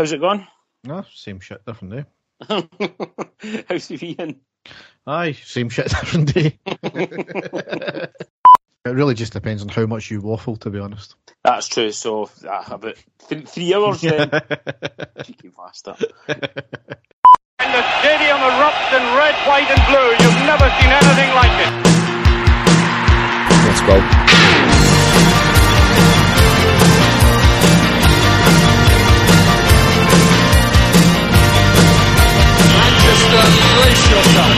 How's it going? No, same shit, different day. How's the Ian? Aye, same shit, different day. it really just depends on how much you waffle, to be honest. That's true. So uh, about th- three hours then. Cheeky bastard. And the stadium erupts in red, white, and blue. You've never seen anything like it. Let's go. Brace yourself.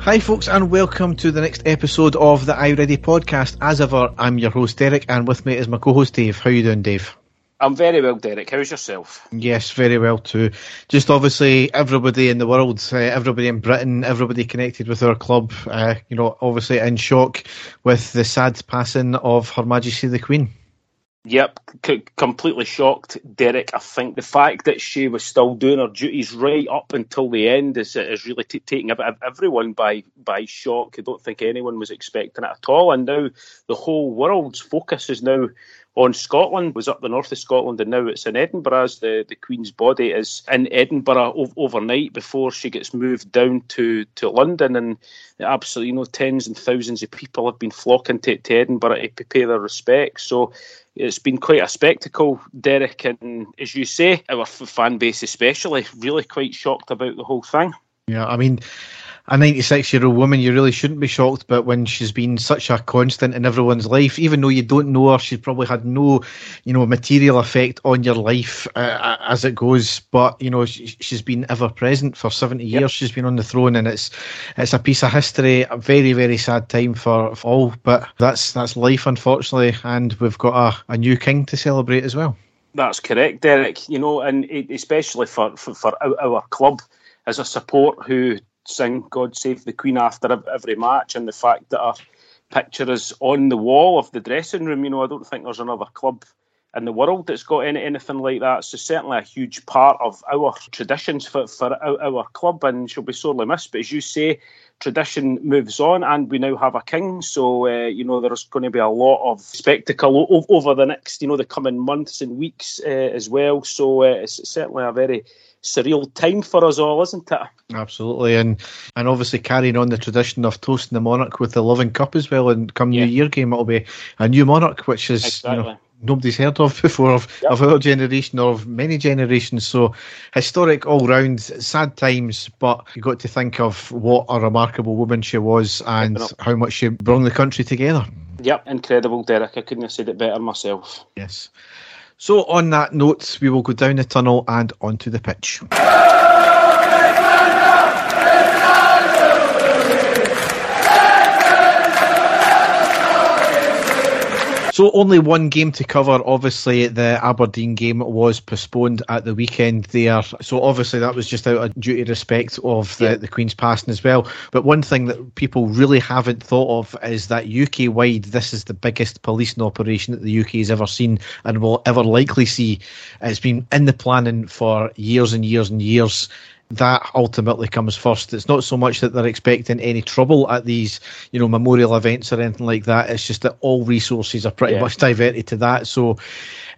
Hi, folks, and welcome to the next episode of the I Ready podcast. As ever, I'm your host, Derek, and with me is my co-host, Dave. How you doing, Dave? I'm very well, Derek. How's yourself? Yes, very well too. Just obviously everybody in the world, uh, everybody in Britain, everybody connected with our club, uh, you know, obviously in shock with the sad passing of Her Majesty the Queen. Yep, c- completely shocked, Derek. I think the fact that she was still doing her duties right up until the end is is really t- taking everyone by by shock. I don't think anyone was expecting it at all, and now the whole world's focus is now on Scotland. Was up the north of Scotland, and now it's in Edinburgh. As the, the Queen's body is in Edinburgh overnight before she gets moved down to, to London, and absolutely, you know, tens and thousands of people have been flocking to, to Edinburgh to pay their respects. So it's been quite a spectacle, Derek, and as you say, our f- fan base especially really quite shocked about the whole thing. Yeah, I mean, a 96 year old woman, you really shouldn't be shocked, but when she's been such a constant in everyone's life, even though you don't know her, she's probably had no, you know, material effect on your life uh, as it goes. But you know, she, she's been ever present for 70 Yep. years. She's been on the throne, and it's it's a piece of history. A very very sad time for, for all, but that's that's life, unfortunately, and we've got a, a new king to celebrate as well. That's correct, Derek. You know, and especially for, for, for our club as a support who sing God Save the Queen after every match, and the fact that our picture is on the wall of the dressing room. You know, I don't think there's another club in the world that's got any, anything like that. So certainly a huge part of our traditions for, for our, our club, and she'll be sorely missed. But as you say, tradition moves on, and we now have a king. So uh, you know there's going to be a lot of spectacle o- over the next, you know, the coming months and weeks uh, as well. So uh, it's certainly a very surreal time for us all, isn't it? Absolutely, and and obviously carrying on the tradition of toasting the monarch with the loving cup as well. And come Yeah. New Year game, it'll be a new monarch, which is you know, Exactly. Nobody's heard of before of, Yep. of our generation or of many generations. So historic all round, sad times. But you got to think of what a remarkable woman she was and how much she brought the country together. Yep, incredible, Derek. I couldn't have said it better myself. Yes. So on that note, we will go down the tunnel and onto the pitch. So only one game to cover. Obviously, the Aberdeen game was postponed at the weekend there. So obviously that was just out of duty respect of the, Yeah. the Queen's passing as well. But one thing that people really haven't thought of is that UK wide, this is the biggest policing operation that the UK has ever seen and will ever likely see. It's been in the planning for years and years and years that ultimately comes first. It's not so much that they're expecting any trouble at these, you know, memorial events or anything like that. It's just that all resources are pretty Yeah. much diverted to that. So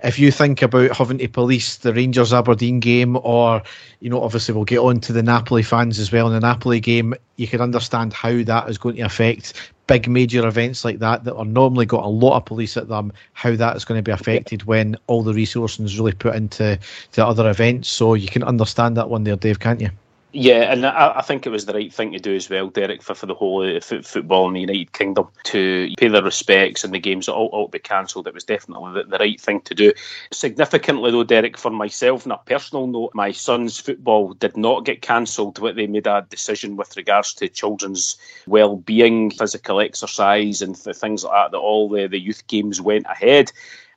if you think about having to police the Rangers Aberdeen game or, you know, obviously we'll get on to the Napoli fans as well in the Napoli game, you can understand how that is going to affect big major events like that that are normally got a lot of police at them, how that is going to be affected when all the resources really put into to other events. So you can understand that one there, Dave, can't you? Yeah, and I, I think it was the right thing to do as well, Derek, for, for the whole uh, foot, football in the United Kingdom to pay their respects and the games all, all be cancelled. It was definitely the, the right thing to do. Significantly, though, Derek, for myself, on a personal note, my son's football did not get cancelled. They made a decision with regards to children's well-being, physical exercise, and th- things like that. That all the, the youth games went ahead.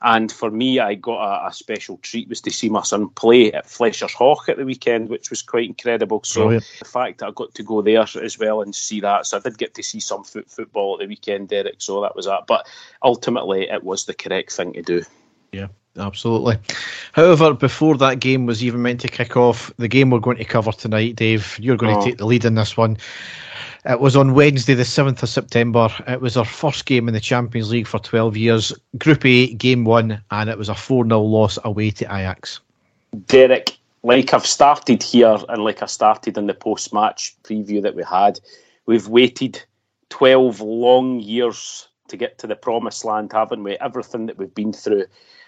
And for me, I got a, a special treat was to see my son play at Flesher's Haugh at the weekend, which was quite incredible. So Brilliant. the fact that I got to go there as well and see that, so I did get to see some foot football at the weekend, Derek. So that was that. But ultimately, it was the correct thing to do. Yeah, absolutely. However, before that game was even meant to kick off, the game we're going to cover tonight, Dave, you're going Oh. to take the lead in this one. It was on Wednesday, the 7th of September. It was our first game in the Champions League for 12 years. Group A, game one, and it was a 4 0 loss away to Ajax. Derek, like I've started here and like I started in the post match preview that we had, we've waited 12 long years to get to the promised land, haven't we? Everything that we've been through.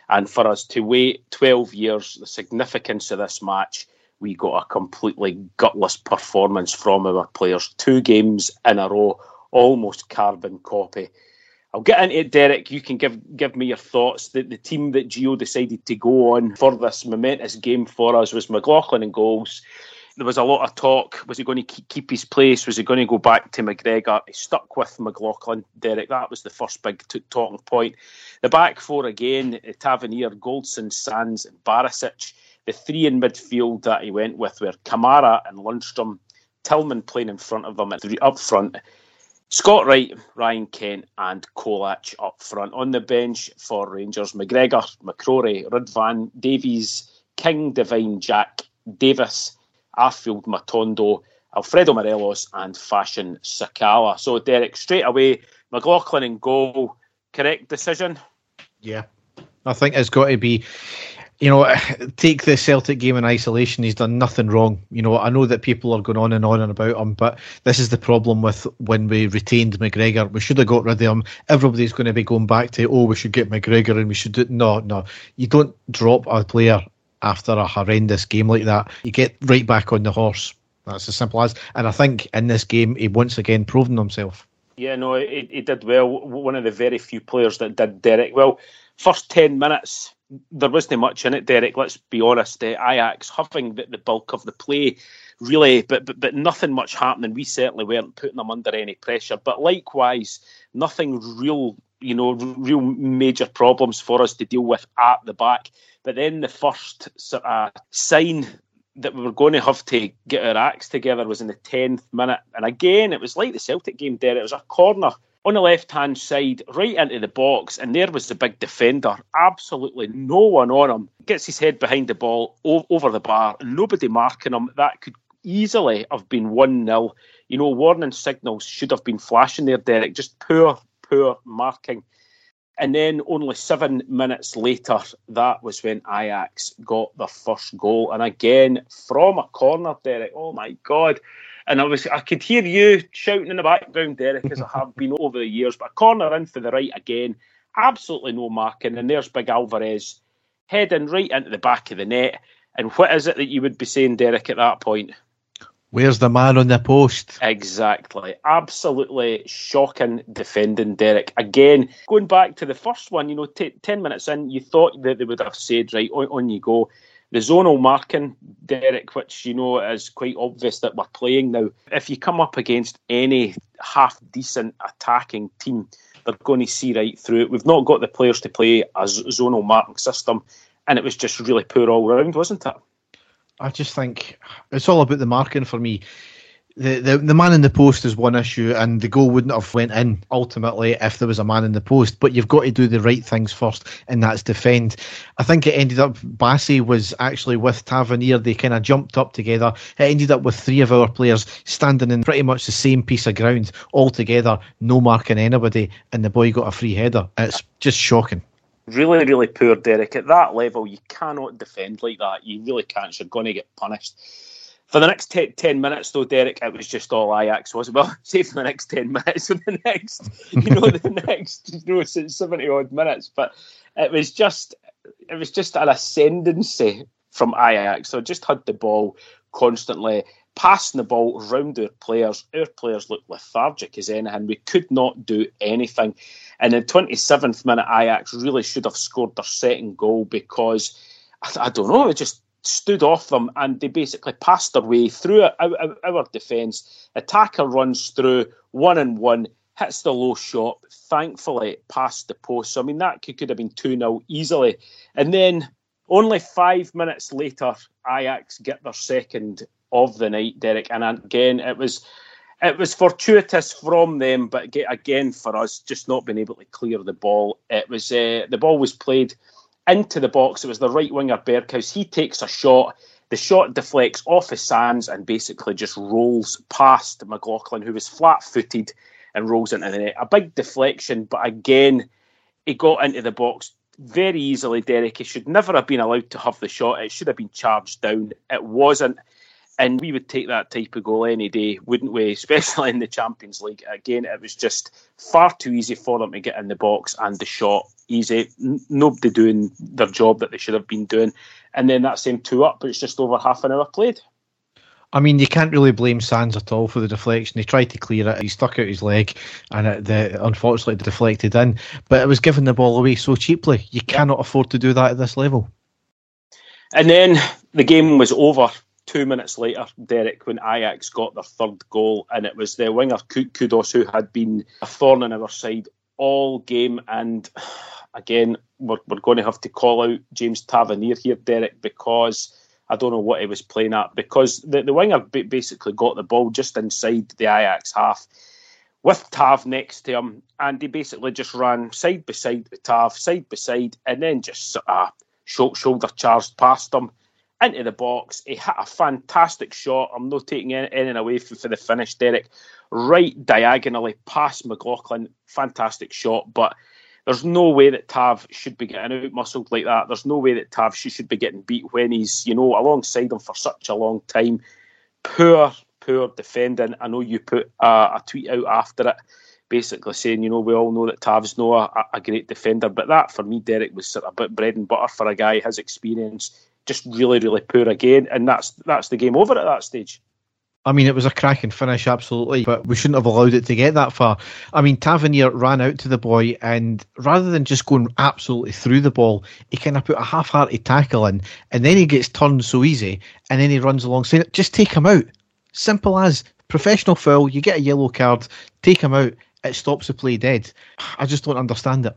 And for us to wait 12 years, the significance of this match we got a completely gutless performance from our players. Two games in a row, almost carbon copy. I'll get into it, Derek. You can give give me your thoughts. The, the team that Gio decided to go on for this momentous game for us was McLaughlin and goals. There was a lot of talk. Was he going to keep his place? Was he going to go back to McGregor? He stuck with McLaughlin, Derek. That was the first big t- talking point. The back four again: Tavernier, Goldson, Sands, and Barisic. The three in midfield that he went with were Kamara and Lundstram, Tillman playing in front of them at three up front. Scott Wright, Ryan Kent, and Colak up front. On the bench for Rangers, McGregor, McCrorie, Ridvan, Davies, King, Devine, Jack, Davis, Arfield, Matondo, Alfredo Morelos, and Fashion Sakala. So, Derek, straight away, McLaughlin in goal. Correct decision? Yeah. I think it's got to be you know, take the Celtic game in isolation. He's done nothing wrong. You know, I know that people are going on and on and about him, but this is the problem with when we retained McGregor. We should have got rid of him. Everybody's going to be going back to, oh, we should get McGregor and we should do. No, no. You don't drop a player after a horrendous game like that. You get right back on the horse. That's as simple as. And I think in this game, he once again proven himself. Yeah, no, he, he did well. One of the very few players that did, Derek. Well, first 10 minutes, there wasn't much in it, Derek. Let's be honest. Uh, Ajax having the, the, bulk of the play, really, but, but but nothing much happening. We certainly weren't putting them under any pressure. But likewise, nothing real, you know, real major problems for us to deal with at the back. But then the first sort of sign that we were going to have to get our acts together was in the tenth minute, and again it was like the Celtic game. There, it was a corner on the left hand side, right into the box, and there was the big defender. Absolutely no one on him. Gets his head behind the ball over the bar, nobody marking him. That could easily have been 1 0. You know, warning signals should have been flashing there, Derek. Just poor, poor marking. And then only seven minutes later, that was when Ajax got the first goal. And again, from a corner, Derek. Oh my God. And I was I could hear you shouting in the background, Derek, as I have been over the years. But a corner in for the right again, absolutely no marking. And there's big Alvarez heading right into the back of the net. And what is it that you would be saying, Derek, at that point? Where's the man on the post? Exactly. Absolutely shocking defending, Derek. Again, going back to the first one, you know, t- 10 minutes in, you thought that they would have said, right, on, on you go. The zonal marking, Derek, which you know is quite obvious that we're playing now. If you come up against any half decent attacking team, they're going to see right through it. We've not got the players to play a zonal marking system, and it was just really poor all round, wasn't it? I just think it's all about the marking for me the, the the man in the post is one issue, and the goal wouldn't have went in ultimately if there was a man in the post. But you've got to do the right things first, and that's defend. I think it ended up Bassey was actually with Tavernier. They kind of jumped up together. It ended up with three of our players standing in pretty much the same piece of ground all together, no marking anybody, and the boy got a free header. It's just shocking. Really, really poor, Derek. At that level, you cannot defend like that. You really can't. You're going to get punished. For the next 10, 10, minutes, though, Derek, it was just all Ajax, was it? Well, say for the next 10 minutes, for the next, you know, the next, you know, 70 odd minutes. But it was just, it was just an ascendancy from Ajax. So just had the ball constantly, passing the ball around our players. Our players looked lethargic as anything. We could not do anything. And in 27th minute, Ajax really should have scored their second goal because I, I don't know, it just stood off them and they basically passed their way through our, our defence. Attacker runs through one and one, hits the low shot, thankfully past the post. So, I mean, that could, could have been 2 0 easily. And then only five minutes later, Ajax get their second of the night, Derek. And again, it was. It was fortuitous from them, but again for us, just not being able to clear the ball. It was uh, the ball was played into the box. It was the right winger Berghuis. He takes a shot. The shot deflects off his sands and basically just rolls past McLaughlin, who was flat footed and rolls into the net. A big deflection, but again, he got into the box very easily, Derek. He should never have been allowed to have the shot. It should have been charged down. It wasn't. And we would take that type of goal any day, wouldn't we? Especially in the Champions League. Again, it was just far too easy for them to get in the box and the shot easy. N- nobody doing their job that they should have been doing. And then that same two up, but it's just over half an hour played. I mean, you can't really blame Sands at all for the deflection. He tried to clear it, he stuck out his leg, and it the, unfortunately deflected in. But it was giving the ball away so cheaply. You cannot afford to do that at this level. And then the game was over two minutes later, Derek, when Ajax got their third goal, and it was the winger Kudus who had been a thorn in our side all game. And again, we're, we're going to have to call out James Tavernier here, Derek, because I don't know what he was playing at because the, the winger basically got the ball just inside the Ajax half with Tav next to him, and he basically just ran side by side with Tav, side by side, and then just ah, sort of shoulder charged past him into the box. He hit a fantastic shot. I'm not taking any anything away from for the finish, Derek. Right diagonally past McLaughlin. Fantastic shot, but there's no way that Tav should be getting out muscled like that. There's no way that Tav should be getting beat when he's, you know, alongside him for such a long time. Poor, poor defending. I know you put a, a tweet out after it, basically saying, you know, we all know that Tav's not a, a, great defender, but that for me, Derek, was sort of a bit bread and butter for a guy his experience. Just really, really poor again, and that's that's the game over at that stage. I mean, it was a cracking finish, absolutely, but we shouldn't have allowed it to get that far. I mean, Tavernier ran out to the boy, and rather than just going absolutely through the ball, he kind of put a half hearted tackle in, and then he gets turned so easy, and then he runs alongside it. Just take him out. Simple as professional foul, you get a yellow card, take him out, it stops the play dead. I just don't understand it.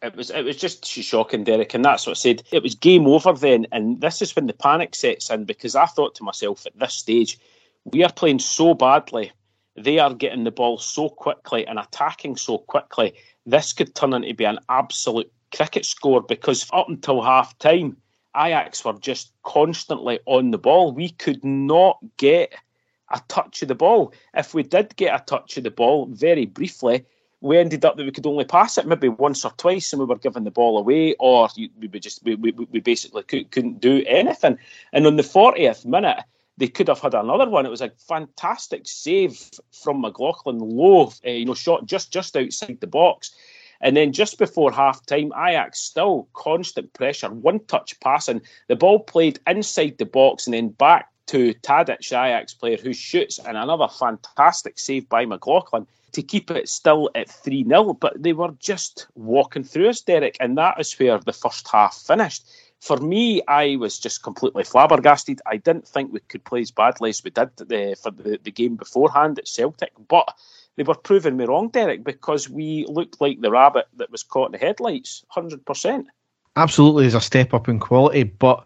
It was it was just shocking, Derek, and that's what I said. It was game over then, and this is when the panic sets in because I thought to myself at this stage we are playing so badly. They are getting the ball so quickly and attacking so quickly. This could turn into be an absolute cricket score because up until half time, Ajax were just constantly on the ball. We could not get a touch of the ball. If we did get a touch of the ball, very briefly, we ended up that we could only pass it maybe once or twice, and we were giving the ball away, or we just we, we, we basically couldn't do anything. And on the fortieth minute, they could have had another one. It was a fantastic save from McLaughlin, low, uh, you know, shot just just outside the box. And then just before half time, Ajax still constant pressure, one touch passing. The ball played inside the box and then back to Tadic, Ajax player, who shoots, and another fantastic save by McLaughlin to keep it still at 3 0. But they were just walking through us, Derek, and that is where the first half finished for me, I was just completely flabbergasted. I didn't think we could play as badly as we did the, for the, the game beforehand at Celtic, but they were proving me wrong, Derek, because we looked like the rabbit that was caught in the headlights, 100%. Absolutely, is a step up in quality, but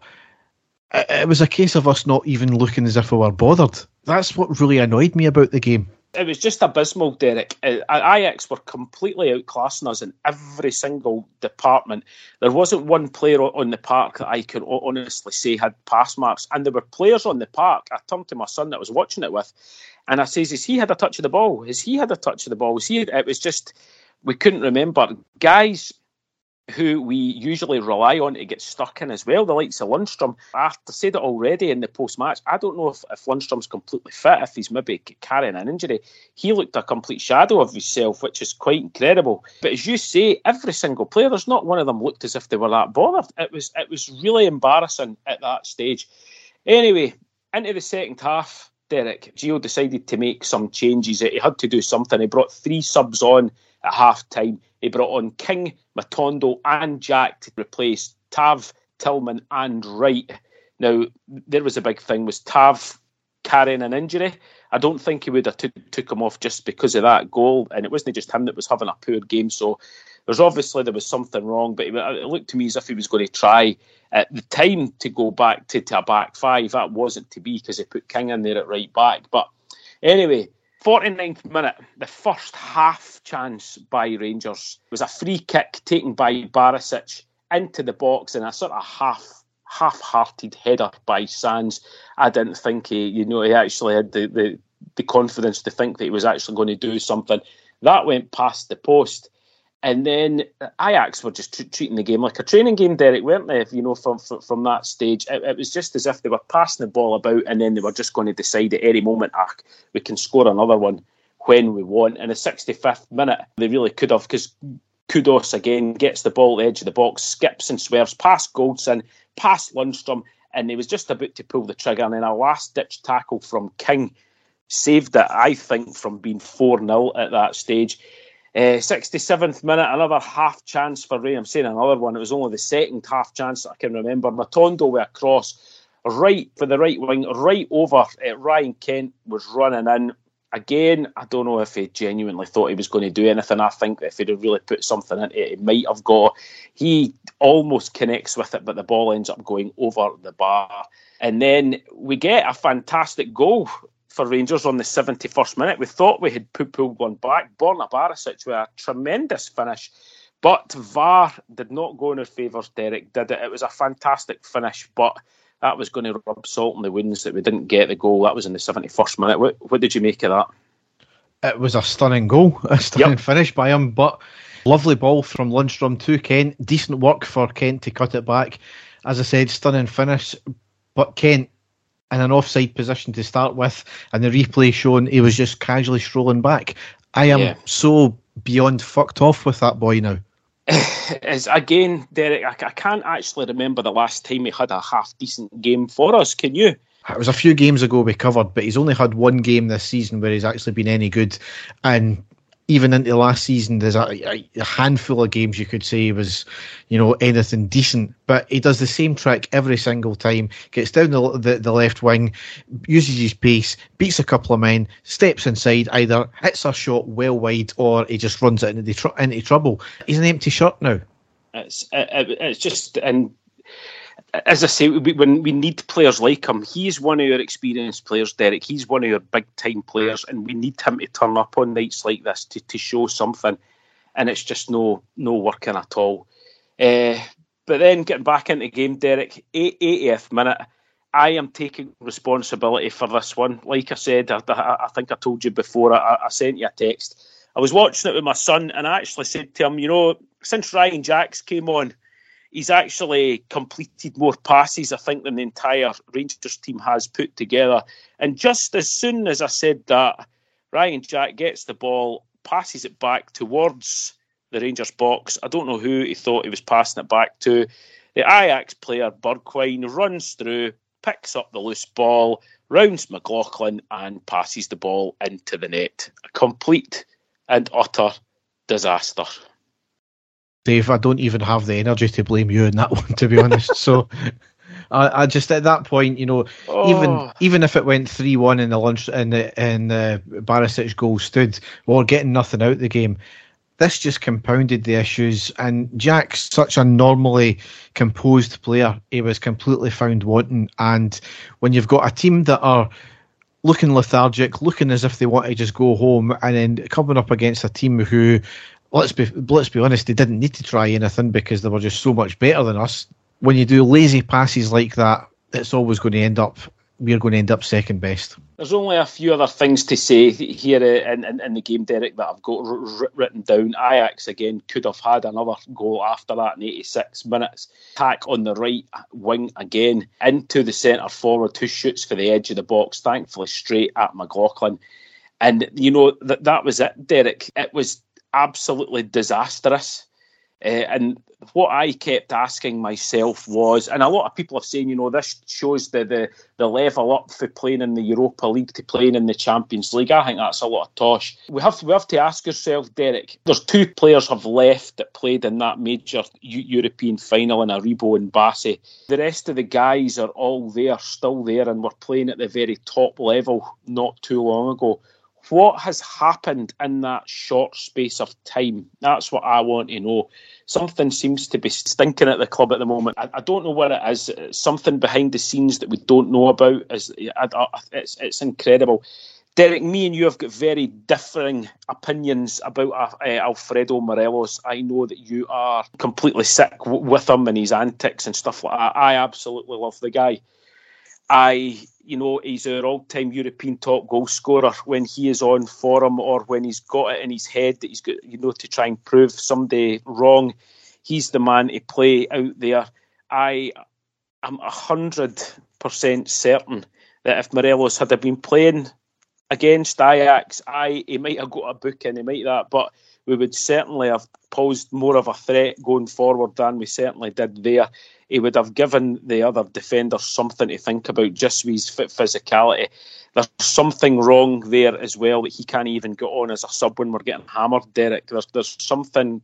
it was a case of us not even looking as if we were bothered. That's what really annoyed me about the game it was just abysmal, Derek. Uh, Ajax were completely outclassing us in every single department. There wasn't one player on the park that I could honestly say had pass marks, and there were players on the park. I turned to my son that was watching it with, and I says, "Has he had a touch of the ball? Has he had a touch of the ball? Was he?" It was just we couldn't remember. Guys who we usually rely on to get stuck in as well, the likes of Lundstram. I've said it already in the post match. I don't know if, if Lundstram's completely fit, if he's maybe carrying an injury. He looked a complete shadow of himself, which is quite incredible. But as you say, every single player, there's not one of them looked as if they were that bothered. It was it was really embarrassing at that stage. Anyway, into the second half, Derek, Gio decided to make some changes. He had to do something. He brought three subs on at half time. He brought on King, Matondo, and Jack to replace Tav, Tillman, and Wright. Now, there was a big thing was Tav carrying an injury. I don't think he would have t- took him off just because of that goal, and it wasn't just him that was having a poor game. So there's obviously there was something wrong, but it looked to me as if he was going to try at the time to go back to, to a back five. That wasn't to be because he put King in there at right back. But anyway, 49th minute, the first half chance by Rangers was a free kick taken by Barisic into the box and a sort of half half-hearted header by Sands. I didn't think he, you know, he actually had the, the, the confidence to think that he was actually going to do something. That went past the post. And then Ajax were just t- treating the game like a training game, Derek, weren't they? You know, from from, from that stage, it, it, was just as if they were passing the ball about, and then they were just going to decide at any moment, ah, we can score another one when we want. In the 65th minute, they really could have, because Kudus again gets the ball at the edge of the box, skips and swerves past Goldson, past Lundstram, and he was just about to pull the trigger. And then a last ditch tackle from King saved it, I think, from being 4 0 at that stage. Uh, 67th minute, another half chance for Ray. I'm saying another one. It was only the second half chance that I can remember. Matondo with a cross right for the right wing, right over. Uh, Ryan Kent was running in again, I don't know if he genuinely thought he was going to do anything. I think if he'd really put something into it, he might have got. He almost connects with it, but the ball ends up going over the bar. And then we get a fantastic goal for Rangers on the 71st minute. We thought we had pulled one back. Borna Barisic with a tremendous finish. But VAR did not go in our favours, Derek, did it? It was a fantastic finish, but that was going to rub salt in the wounds that we didn't get the goal. That was in the 71st minute. What, what did you make of that? It was a stunning goal, a stunning yep. finish by him, but lovely ball from Lundstram to Kent. Decent work for Kent to cut it back. As I said, stunning finish, but Kent in an offside position to start with, and the replay showing he was just casually strolling back. I am yeah. so beyond fucked off with that boy now is again, Derek. I, I, can't actually remember the last time he had a half decent game for us. Can you? It was a few games ago we covered, but he's only had one game this season where he's actually been any good. And even into last season, there's a, a, handful of games you could say was, you know, anything decent. But he does the same trick every single time. Gets down the, the, the left wing, uses his pace, beats a couple of men, steps inside, either hits a shot well wide or he just runs it into, tr- into trouble. He's an empty shot now. It's it, it's just and as I say, we, when we need players like him, he's one of your experienced players, Derek. He's one of your big time players, and we need him to turn up on nights like this to, to show something. And it's just no no working at all. Uh, but then getting back into game, Derek, 80th minute, I am taking responsibility for this one. Like I said, I, I, I think I told you before, I, I sent you a text. I was watching it with my son, and I actually said to him, you know, since Ryan Jacks came on, he's actually completed more passes, I think, than the entire Rangers team has put together. And just as soon as I said that, Ryan Jack gets the ball, passes it back towards the Rangers box. I don't know who he thought he was passing it back to. The Ajax player, Bergwijn, runs through, picks up the loose ball, rounds McLaughlin, and passes the ball into the net. A complete and utter disaster. Dave, I don't even have the energy to blame you in that one, to be honest. so I, I, just at that point, you know, oh. even even if it went three one in the lunch in the in the Barisic goal stood, we are getting nothing out of the game. This just compounded the issues, and Jack's such a normally composed player. He was completely found wanting, and when you've got a team that are looking lethargic, looking as if they want to just go home, and then coming up against a team who let's be let's be honest, they didn't need to try anything because they were just so much better than us. When you do lazy passes like that, it's always going to end up we're going to end up second best. There's only a few other things to say here uh, in, in, in the game, Derek, that I've got r- written down. Ajax again could have had another goal after that in 86 minutes. Attack on the right wing again into the centre forward, two shoots for the edge of the box, thankfully straight at McLaughlin. And you know that that was it, Derek. It was absolutely disastrous. Uh, and what I kept asking myself was, and a lot of people are saying, you know, this shows the, the, the level up for playing in the Europa League to playing in the Champions League. I think that's a lot of tosh. We have to, we have to ask ourselves, Derek. There's two players have left that played in that major European final in Aribo and Bassey. The rest of the guys are all there, still there, and were playing at the very top level not too long ago what has happened in that short space of time? That's what I want to know. Something seems to be stinking at the club at the moment. I, I don't know what it is. Something behind the scenes that we don't know about. Is it's it's incredible. Derek, me and you have got very differing opinions about uh, Alfredo Morelos. I know that you are completely sick w- with him and his antics and stuff like that. I absolutely love the guy. I, you know, he's our all-time European top goal scorer when he is on form or when he's got it in his head that he's got, you know, to try and prove somebody wrong. He's the man to play out there. I am hundred percent certain that if Morelos had been playing against Ajax, I he might have got a book in, he might that, but we would certainly have posed more of a threat going forward than we certainly did there. He would have given the other defenders something to think about just with his physicality. There's something wrong there as well that he can't even get on as a sub when we're getting hammered, Derek. There's there's something.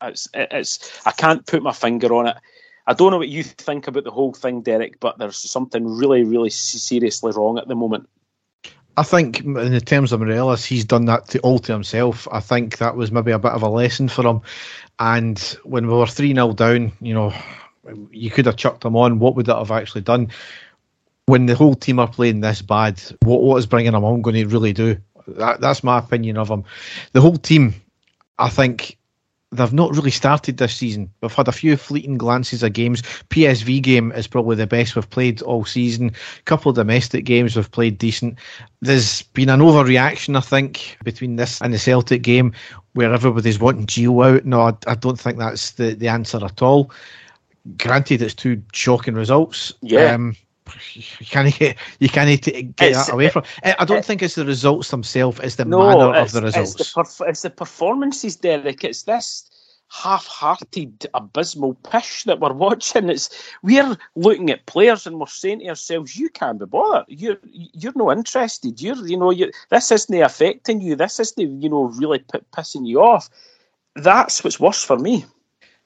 It's, it's I can't put my finger on it. I don't know what you think about the whole thing, Derek, but there's something really, really seriously wrong at the moment. I think in the terms of Morelos, he's done that to all to himself. I think that was maybe a bit of a lesson for him. And when we were 3 0 down, you know, you could have chucked him on. What would that have actually done? When the whole team are playing this bad, what, what is bringing him on going to really do? That, that's my opinion of him. The whole team, I think, they've not really started this season. We've had a few fleeting glances of games. PSV game is probably the best we've played all season. A couple of domestic games we've played decent. There's been an overreaction, I think, between this and the Celtic game where everybody's wanting Gio out. No, I, I don't think that's the, the answer at all. Granted, it's two shocking results. Yeah. Um, you can't get you can't get that away from. I don't think it's the results themselves; it's the no, manner it's, of the results. It's the, perf- it's the performances, Derek. It's this half-hearted, abysmal pish that we're watching. It's we're looking at players and we're saying to ourselves, "You can't be bothered. You're you're not interested. You're you know you this isn't affecting you. This isn't you know really p- pissing you off." That's what's worse for me.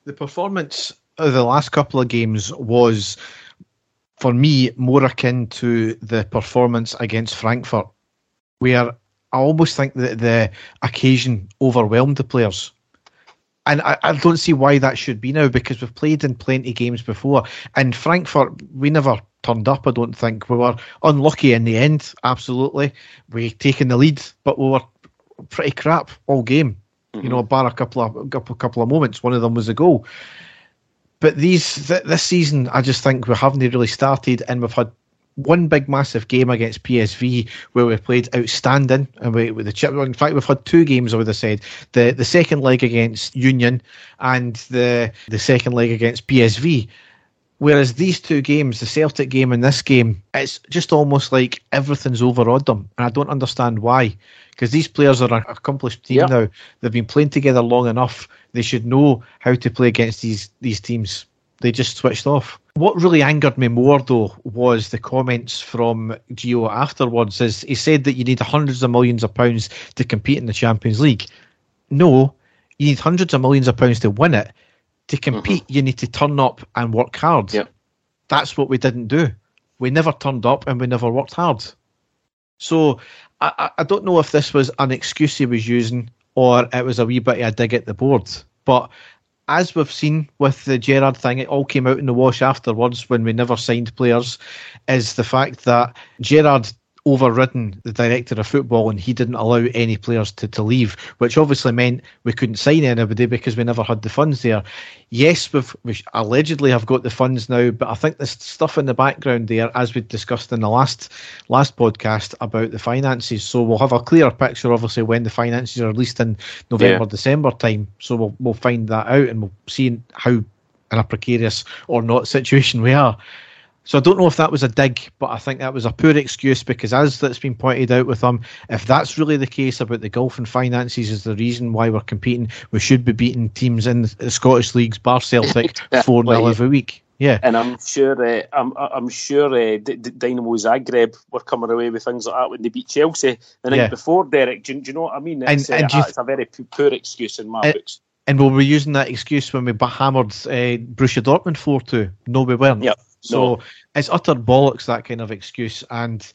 The performance of the last couple of games was for me, more akin to the performance against Frankfurt, where I almost think that the occasion overwhelmed the players. And I, I, don't see why that should be now because we've played in plenty of games before. And Frankfurt, we never turned up, I don't think. We were unlucky in the end, absolutely. We taken the lead, but we were pretty crap all game. Mm-hmm. You know, bar a couple of couple, couple of moments. One of them was a goal but these th- this season, I just think we haven't really started, and we've had one big massive game against PSV where we played outstanding, and we with the chip. In fact, we've had two games. I would have said the the second leg against Union and the the second leg against PSV. Whereas these two games, the Celtic game and this game, it's just almost like everything's overawed them, and I don't understand why. Because these players are an accomplished team now; they've been playing together long enough. They should know how to play against these these teams. They just switched off. What really angered me more, though, was the comments from Gio afterwards. Is he said that you need hundreds of millions of pounds to compete in the Champions League? No, you need hundreds of millions of pounds to win it to compete, mm-hmm. you need to turn up and work hard. Yep. That's what we didn't do. We never turned up and we never worked hard. So I, I don't know if this was an excuse he was using or it was a wee bit of a dig at the board. But as we've seen with the Gerrard thing, it all came out in the wash afterwards when we never signed players, is the fact that Gerrard overridden the director of football and he didn't allow any players to, to leave, which obviously meant we couldn't sign anybody because we never had the funds there. Yes, we've, we allegedly have got the funds now, but I think there's stuff in the background there, as we discussed in the last last podcast about the finances. So we'll have a clearer picture, obviously, when the finances are released in November, yeah. December time. So we'll we'll find that out and we'll see how in a precarious or not situation we are. So I don't know if that was a dig, but I think that was a poor excuse because, as that's been pointed out with them, if that's really the case about the golf and finances is the reason why we're competing, we should be beating teams in the Scottish leagues, bar Celtic, four 0 every week. Yeah, and I'm sure uh, I'm I'm sure uh, D- D- Dynamo Zagreb were coming away with things like that when they beat Chelsea the night yeah. before. Derek, do, do, you know what I mean? It's, and, and uh, it's a very poor excuse in my and, books. And we were using that excuse when we hammered uh, Borussia Dortmund four two. No, we weren't. Yep. So no. it's utter bollocks that kind of excuse. And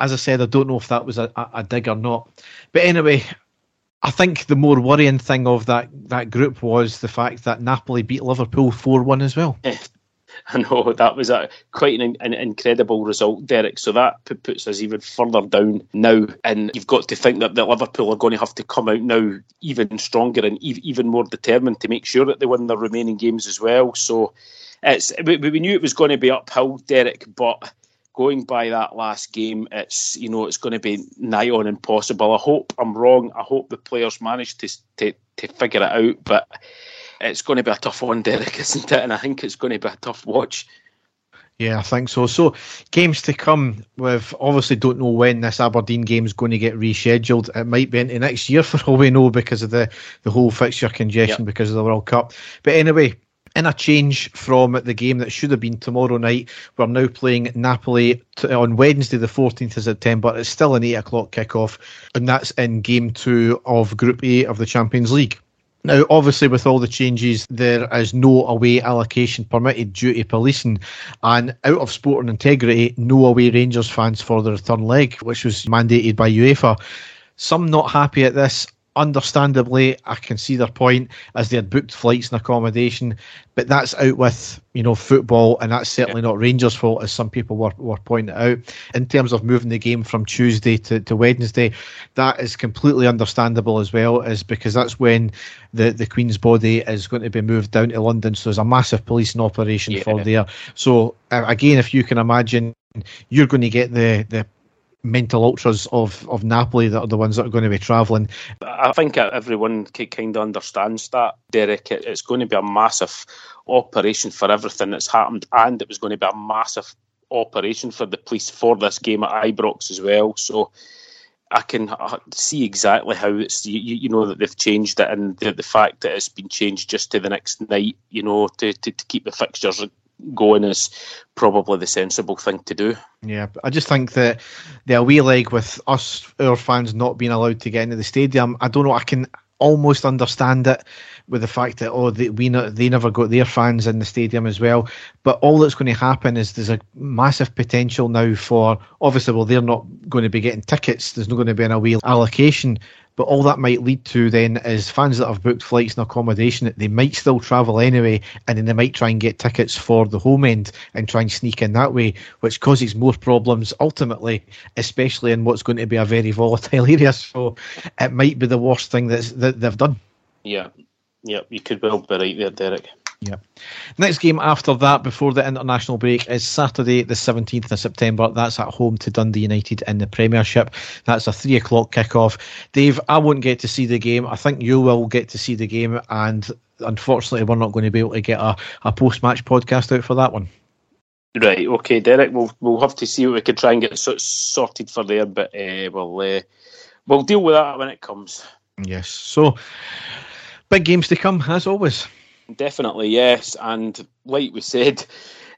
as I said, I don't know if that was a, a, dig or not. But anyway, I think the more worrying thing of that, that group was the fact that Napoli beat Liverpool 4 1 as well. Eh, I know that was a quite an, an incredible result, Derek. So that puts us even further down now, and you've got to think that, the Liverpool are going to have to come out now even stronger and e- even more determined to make sure that they win their remaining games as well. So it's we, we knew it was going to be uphill, Derek, but going by that last game, it's you know it's going to be nigh on impossible. I hope I'm wrong. I hope the players manage to to, to figure it out, but it's going to be a tough one, Derek, isn't it? And I think it's going to be a tough watch. Yeah, I think so. So, games to come. We've obviously don't know when this Aberdeen game is going to get rescheduled. It might be into next year for all we know because of the, the whole fixture congestion yep. because of the World Cup. But anyway, in a change from the game that should have been tomorrow night, we're now playing Napoli on Wednesday, the 14th of September. It's still an 8 o'clock kickoff, and that's in game two of Group A of the Champions League. Now, obviously, with all the changes, there is no away allocation permitted due to policing, and out of sport and integrity, no away Rangers fans for the return leg, which was mandated by UEFA. Some not happy at this understandably, I can see their point as they had booked flights and accommodation, but that's out with you know football, and that's certainly yeah. not Rangers' fault, as some people were, were pointing out. In terms of moving the game from Tuesday to, to Wednesday, that is completely understandable as well, is because that's when the, the Queen's body is going to be moved down to London. So there's a massive policing operation yeah. for there. So again, if you can imagine, you're going to get the the mental ultras of, of Napoli that are the ones that are going to be travelling. I think everyone kind of understands that, Derek. It's going to be a massive operation for everything that's happened, and it was going to be a massive operation for the police for this game at Ibrox as well. So I can uh, see exactly how it's you, you know that they've changed it, and the, the, fact that it's been changed just to the next night, you know, to, to, to keep the fixtures going is probably the sensible thing to do. Yeah, I just think that the away leg with us, our fans not being allowed to get into the stadium, I don't know, I can almost understand it with the fact that oh they, we they never got their fans in the stadium as well. But all that's going to happen is there's a massive potential now for obviously well they're not going to be getting tickets. There's not going to be an away allocation. But all that might lead to then is fans that have booked flights and accommodation, that they might still travel anyway, and then they might try and get tickets for the home end and try and sneak in that way, which causes more problems ultimately, especially in what's going to be a very volatile area. So it might be the worst thing that's, that they've done. Yeah, yeah, you could well be right there, Derek. Yeah. Next game after that, before the international break, is Saturday, the 17th of September. That's at home to Dundee United in the Premiership. That's a three o'clock kickoff. Dave, I won't get to see the game. I think you will get to see the game. And unfortunately, we're not going to be able to get a, a post match podcast out for that one. Right, okay, Derek. We'll we'll have to see what we can try and get sorted for there, but uh, we'll uh, we'll deal with that when it comes. Yes. So, big games to come, as always. Definitely, yes. And like we said,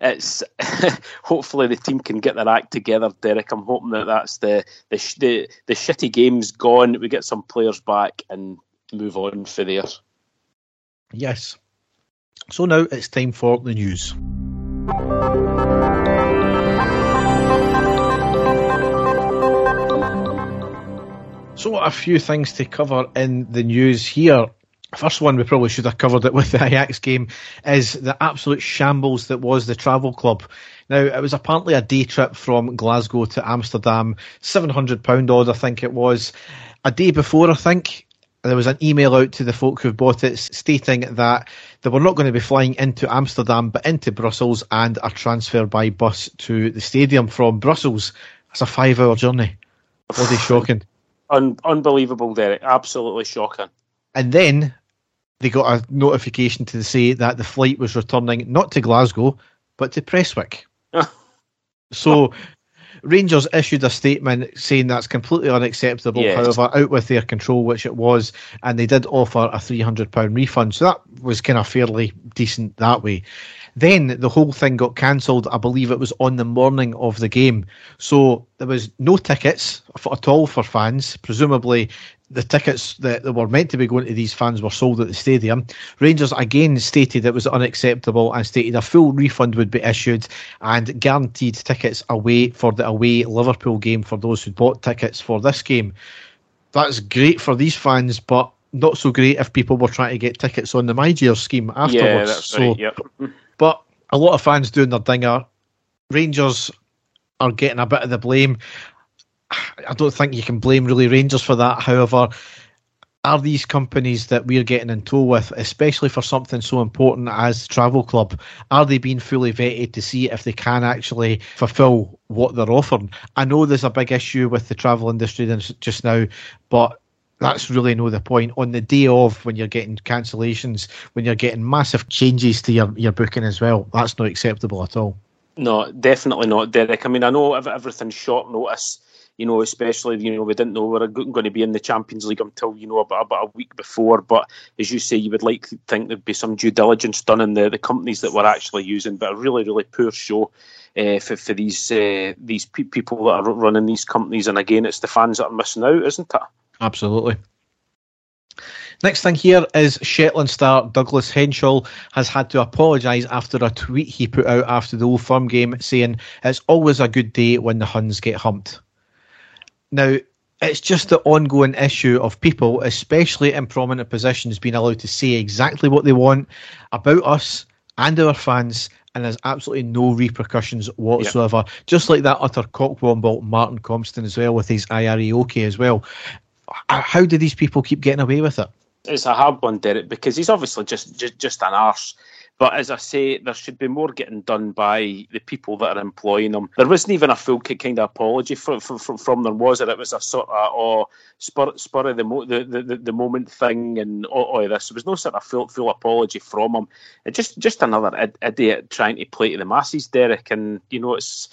it's hopefully the team can get their act together, Derek. I'm hoping that that's the the the, the shitty games gone. We get some players back and move on for there. Yes. So now it's time for the news. So, a few things to cover in the news here. First one, we probably should have covered it with the Ajax game, is the absolute shambles that was the travel club. Now, it was apparently a day trip from Glasgow to Amsterdam, £700 odd, I think it was. A day before, I think, there was an email out to the folk who bought it stating that they were not going to be flying into Amsterdam but into Brussels and a transfer by bus to the stadium from Brussels. It's a five hour journey. Bloody shocking. Un- unbelievable, Derek. Absolutely shocking. And then they got a notification to say that the flight was returning not to Glasgow but to Prestwick. so Rangers issued a statement saying that's completely unacceptable. Yes. However, out with their control, which it was, and they did offer a three hundred pound refund. So that was kind of fairly decent that way. Then the whole thing got cancelled. I believe it was on the morning of the game. So there was no tickets at all for fans. Presumably, the tickets that, that were meant to be going to these fans were sold at the stadium. Rangers again stated it was unacceptable and stated a full refund would be issued and guaranteed tickets away for the away Liverpool game for those who bought tickets for this game. That's great for these fans, but not so great if people were trying to get tickets on the My scheme afterwards. Yeah, that's so, right. Yep. But a lot of fans doing their dinger. Rangers are getting a bit of the blame. I don't think you can blame really Rangers for that. However, are these companies that we're getting in tow with, especially for something so important as Travel Club, are they being fully vetted to see if they can actually fulfil what they're offering? I know there's a big issue with the travel industry just now, but that's really no the point. On the day of when you're getting cancellations, when you're getting massive changes to your, your booking as well, that's not acceptable at all. No, definitely not, Derek. I mean, I know everything's short notice you know, especially, you know, we didn't know we were going to be in the Champions League until, you know, about, about a week before. But as you say, you would like to think there'd be some due diligence done in the, the companies that we're actually using. But a really, really poor show uh, for, for these uh, these pe- people that are running these companies. And again, it's the fans that are missing out, isn't it? Absolutely. Next thing here is Shetland star Douglas Henshall has had to apologise after a tweet he put out after the Old Firm game saying, It's always a good day when the Huns get humped. Now, it's just the ongoing issue of people, especially in prominent positions, being allowed to say exactly what they want about us and our fans, and there's absolutely no repercussions whatsoever. Yep. Just like that utter cockwomble Martin Compston as well with his IRE as well. Uh, how do these people keep getting away with it? It's a hard one, Derek, because he's obviously just just, just an arse but as I say, there should be more getting done by the people that are employing them. There wasn't even a full kind of apology from, from, from them, was it? It was a sort of oh, spur, spur of the, mo- the, the, the moment thing and all, all this. There was no sort of full, full apology from him. It just just another id- idiot trying to play to the masses, Derek. And, you know, it's.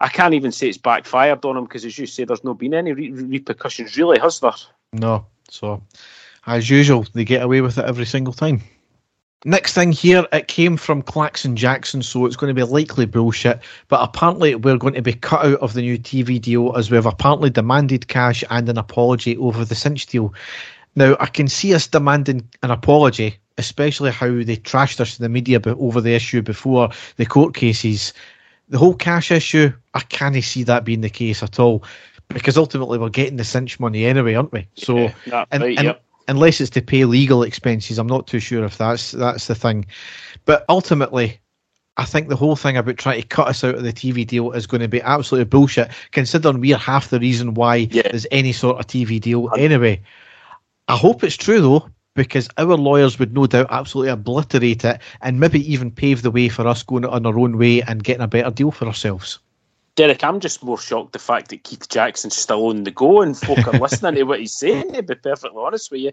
I can't even say it's backfired on him because, as you say, there's no been any re- repercussions, really, has there? No. So, as usual, they get away with it every single time. Next thing here, it came from Claxon Jackson, so it's going to be likely bullshit. But apparently, we're going to be cut out of the new TV deal as we've apparently demanded cash and an apology over the cinch deal. Now, I can see us demanding an apology, especially how they trashed us in the media over the issue before the court cases. The whole cash issue, I can't see that being the case at all because ultimately we're getting the cinch money anyway, aren't we? So, yeah, and, right, and, yep unless it's to pay legal expenses. I'm not too sure if that's that's the thing. But ultimately, I think the whole thing about trying to cut us out of the TV deal is going to be absolutely bullshit, considering we're half the reason why yeah. there's any sort of TV deal anyway. I hope it's true though, because our lawyers would no doubt absolutely obliterate it and maybe even pave the way for us going on our own way and getting a better deal for ourselves. Derek, I'm just more shocked the fact that Keith Jackson's still on the go and folk are listening to what he's saying, to be perfectly honest with you.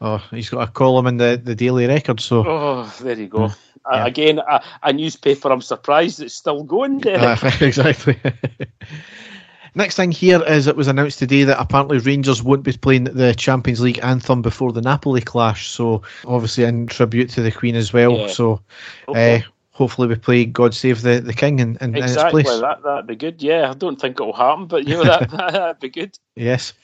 Oh, he's got a column in the, the Daily Record, so. Oh, there you go. Yeah. Uh, again, a, a, newspaper, I'm surprised it's still going, Derek. Uh, exactly. Next thing here is it was announced today that apparently Rangers won't be playing the Champions League anthem before the Napoli clash. So obviously in tribute to the Queen as well. Yeah. So okay. uh, hopefully we play God Save the, the King in, in, exactly, in its place. That, that'd be good. Yeah, I don't think it'll happen, but you know, that, that'd be good. Yes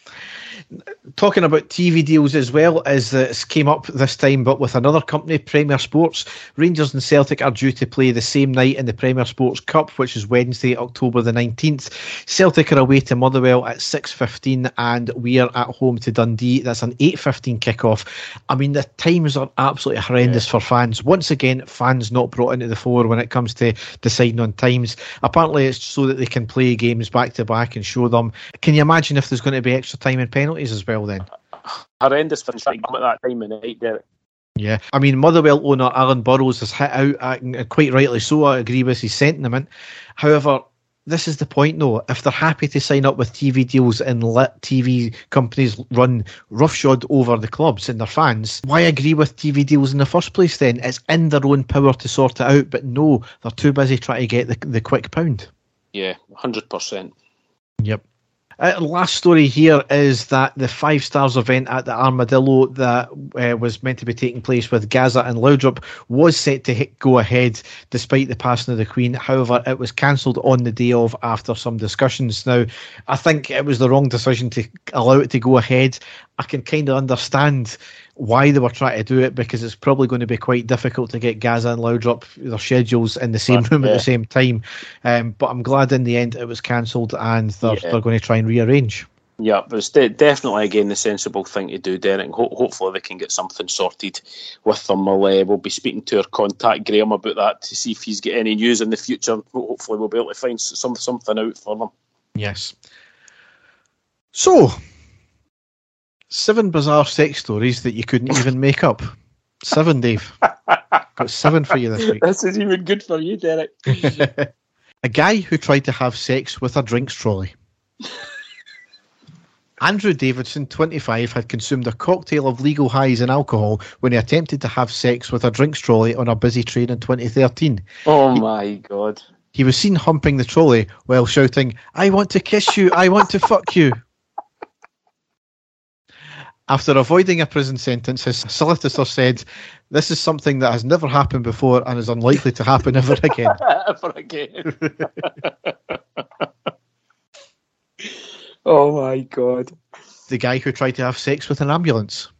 talking about TV deals as well as this came up this time, but with another company, Premier Sports. Rangers and Celtic are due to play the same night in the Premier Sports Cup, which is Wednesday, October the 19th. Celtic are away to Motherwell at 6.15 and we are at home to Dundee. That's an 8.15 kickoff. I mean, the times are absolutely horrendous yeah. for fans. Once again, fans not brought into the fore when it comes to deciding on times. Apparently, it's so that they can play games back to back and show them. Can you imagine if there's going to be extra time and penalties as well then? Horrendous for at that time of night, Derek. Yeah, I mean, Motherwell owner Alan Burrows has hit out, and uh, quite rightly so. I agree with his sentiment. However, this is the point, though. If they're happy to sign up with TV deals and let TV companies run roughshod over the clubs and their fans, why agree with TV deals in the first place? Then it's in their own power to sort it out, but no, they're too busy trying to get the the quick pound. Yeah, hundred percent. Yep. Uh, last story here is that the five stars event at the Armadillo that uh, was meant to be taking place with Gazza and Laudrup was set to hit, go ahead despite the passing of the Queen. However, it was cancelled on the day of after some discussions. Now, I think it was the wrong decision to allow it to go ahead. I can kind of understand why they were trying to do it because it's probably going to be quite difficult to get Gazza and Laudrup their schedules in the same room yeah. at the same time. Um, but I'm glad in the end it was cancelled and they're, yeah. they're going to try and rearrange. Yeah, but it's de- definitely again the sensible thing to do, Derek. Ho- hopefully they can get something sorted with them. We'll, uh, we'll be speaking to our contact Graham about that to see if he's got any news in the future. Hopefully we'll be able to find some something out for them. Yes. So, seven bizarre sex stories that you couldn't even make up. Seven, Dave. Got seven for you this week. This is even good for you, Derek. a guy who tried to have sex with a drinks trolley. Andrew Davidson, 25, had consumed a cocktail of legal highs and alcohol when he attempted to have sex with a drinks trolley on a busy train in 2013. Oh my god. He was seen humping the trolley while shouting, I want to kiss you, I want to fuck you. After avoiding a prison sentence, his solicitor said, This is something that has never happened before and is unlikely to happen ever again. ever again. oh my god. The guy who tried to have sex with an ambulance.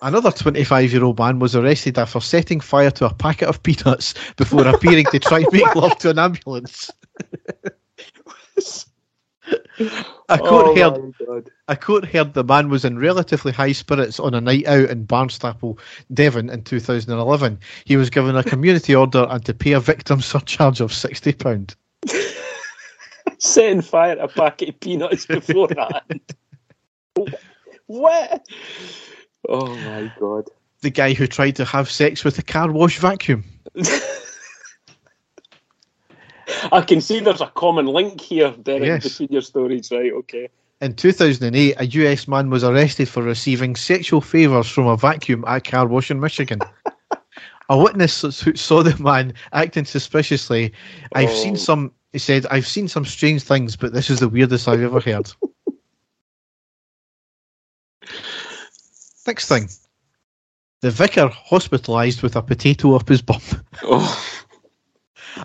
Another 25 year old man was arrested after setting fire to a packet of peanuts before appearing to try and make love to an ambulance. A court, oh heard, a court heard the man was in relatively high spirits on a night out in Barnstaple, Devon in 2011. He was given a community order and to pay a victim surcharge of £60. Setting fire to a packet of peanuts beforehand. what? Oh my god. The guy who tried to have sex with a car wash vacuum. I can see there's a common link here, Derek, Yes. between your stories, right? Okay. In 2008, a US man was arrested for receiving sexual favours from a vacuum at a car wash in Michigan. a witness who saw the man acting suspiciously. I've Oh. seen some, he said, I've seen some strange things, but this is the weirdest I've ever heard. Next thing. The vicar hospitalised with a potato up his bum. Oh,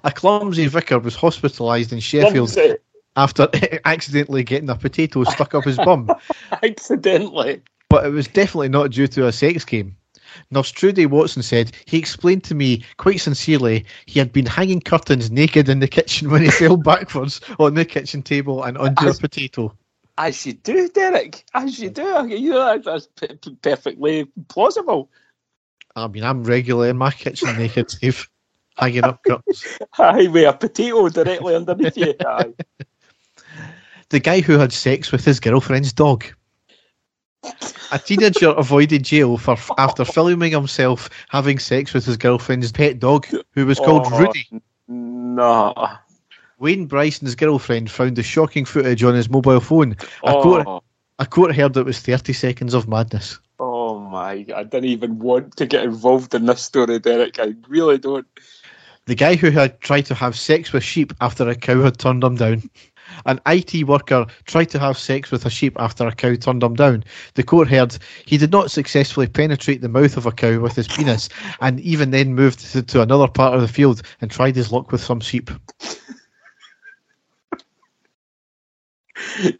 A clumsy vicar was hospitalised in Sheffield clumsy. after accidentally getting a potato stuck up his bum. Accidentally. but it was definitely not due to a sex game. Nurse Trudy Watson said he explained to me quite sincerely he had been hanging curtains naked in the kitchen when he fell backwards on the kitchen table and onto a potato. As you do, Derek. As you do. You know, that's p- p- perfectly plausible. I mean, I'm regularly in my kitchen naked, Steve, hanging up curtains. Aye, with a potato directly underneath you. Aye. The guy who had sex with his girlfriend's dog. A teenager avoided jail for after filming himself having sex with his girlfriend's pet dog, who was called Oh, Rudy. No. Wayne Bryson's girlfriend found the shocking footage on his mobile phone. A, oh. court, Oh, a court heard it was 30 seconds of madness. oh my! I didn't even want to get involved in this story, Derek. I really don't. The guy who had tried to have sex with sheep after a cow had turned him down. An IT worker tried to have sex with a sheep after a cow turned him down. The court heard he did not successfully penetrate the mouth of a cow with his penis and even then moved to, to another part of the field and tried his luck with some sheep.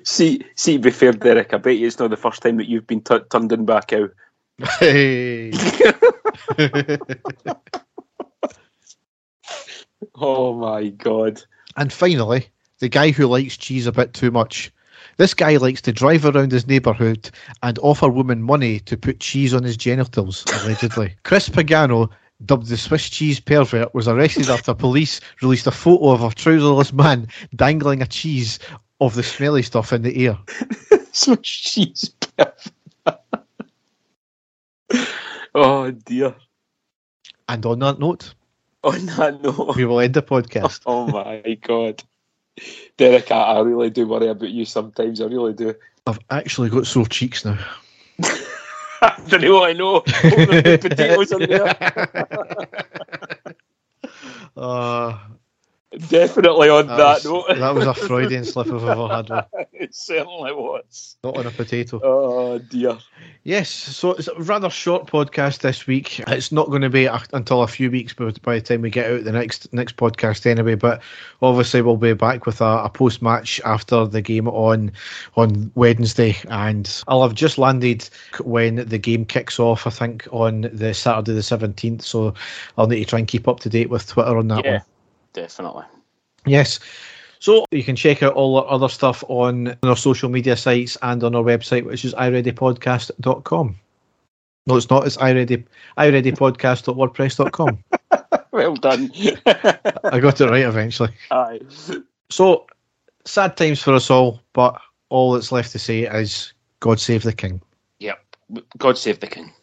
See, see. To be fair, Derek, I bet you it's not the first time that you've been t- turned in back out. Hey. Oh my god! And finally, the guy who likes cheese a bit too much. This guy likes to drive around his neighbourhood and offer women money to put cheese on his genitals, allegedly. Chris Pagano, dubbed the Swiss cheese pervert, was arrested after police released a photo of a trouserless man dangling a cheese of the smelly stuff in the air. Swiss cheese pervert. oh dear. And on that note, On that note, we will end the podcast. oh my god, Derek, I, I really do worry about you sometimes. I really do. I've actually got sore cheeks now. I don't know. I know. Oh, potatoes in there. Uh, Definitely on that, that, was, note. that was a Freudian slip if I've ever had one. it certainly was. Not on a potato. Oh dear. Yes, so it's a rather short podcast this week. It's not going to be a, until a few weeks by, by the time we get out the next next podcast anyway. But obviously we'll be back with a, a post match after the game on on Wednesday, and I'll have just landed when the game kicks off. I think on the Saturday the seventeenth. So I'll need to try and keep up to date with Twitter on that Yeah, one. Definitely. Yes. So you can check out all our other stuff on, our social media sites and on our website, which is ireadypodcast.com. No, it's not. It's iready ireadypodcast.wordpress.com. well done. I got it right eventually. Aye. So sad times for us all, but all that's left to say is God save the king. Yep. God save the king.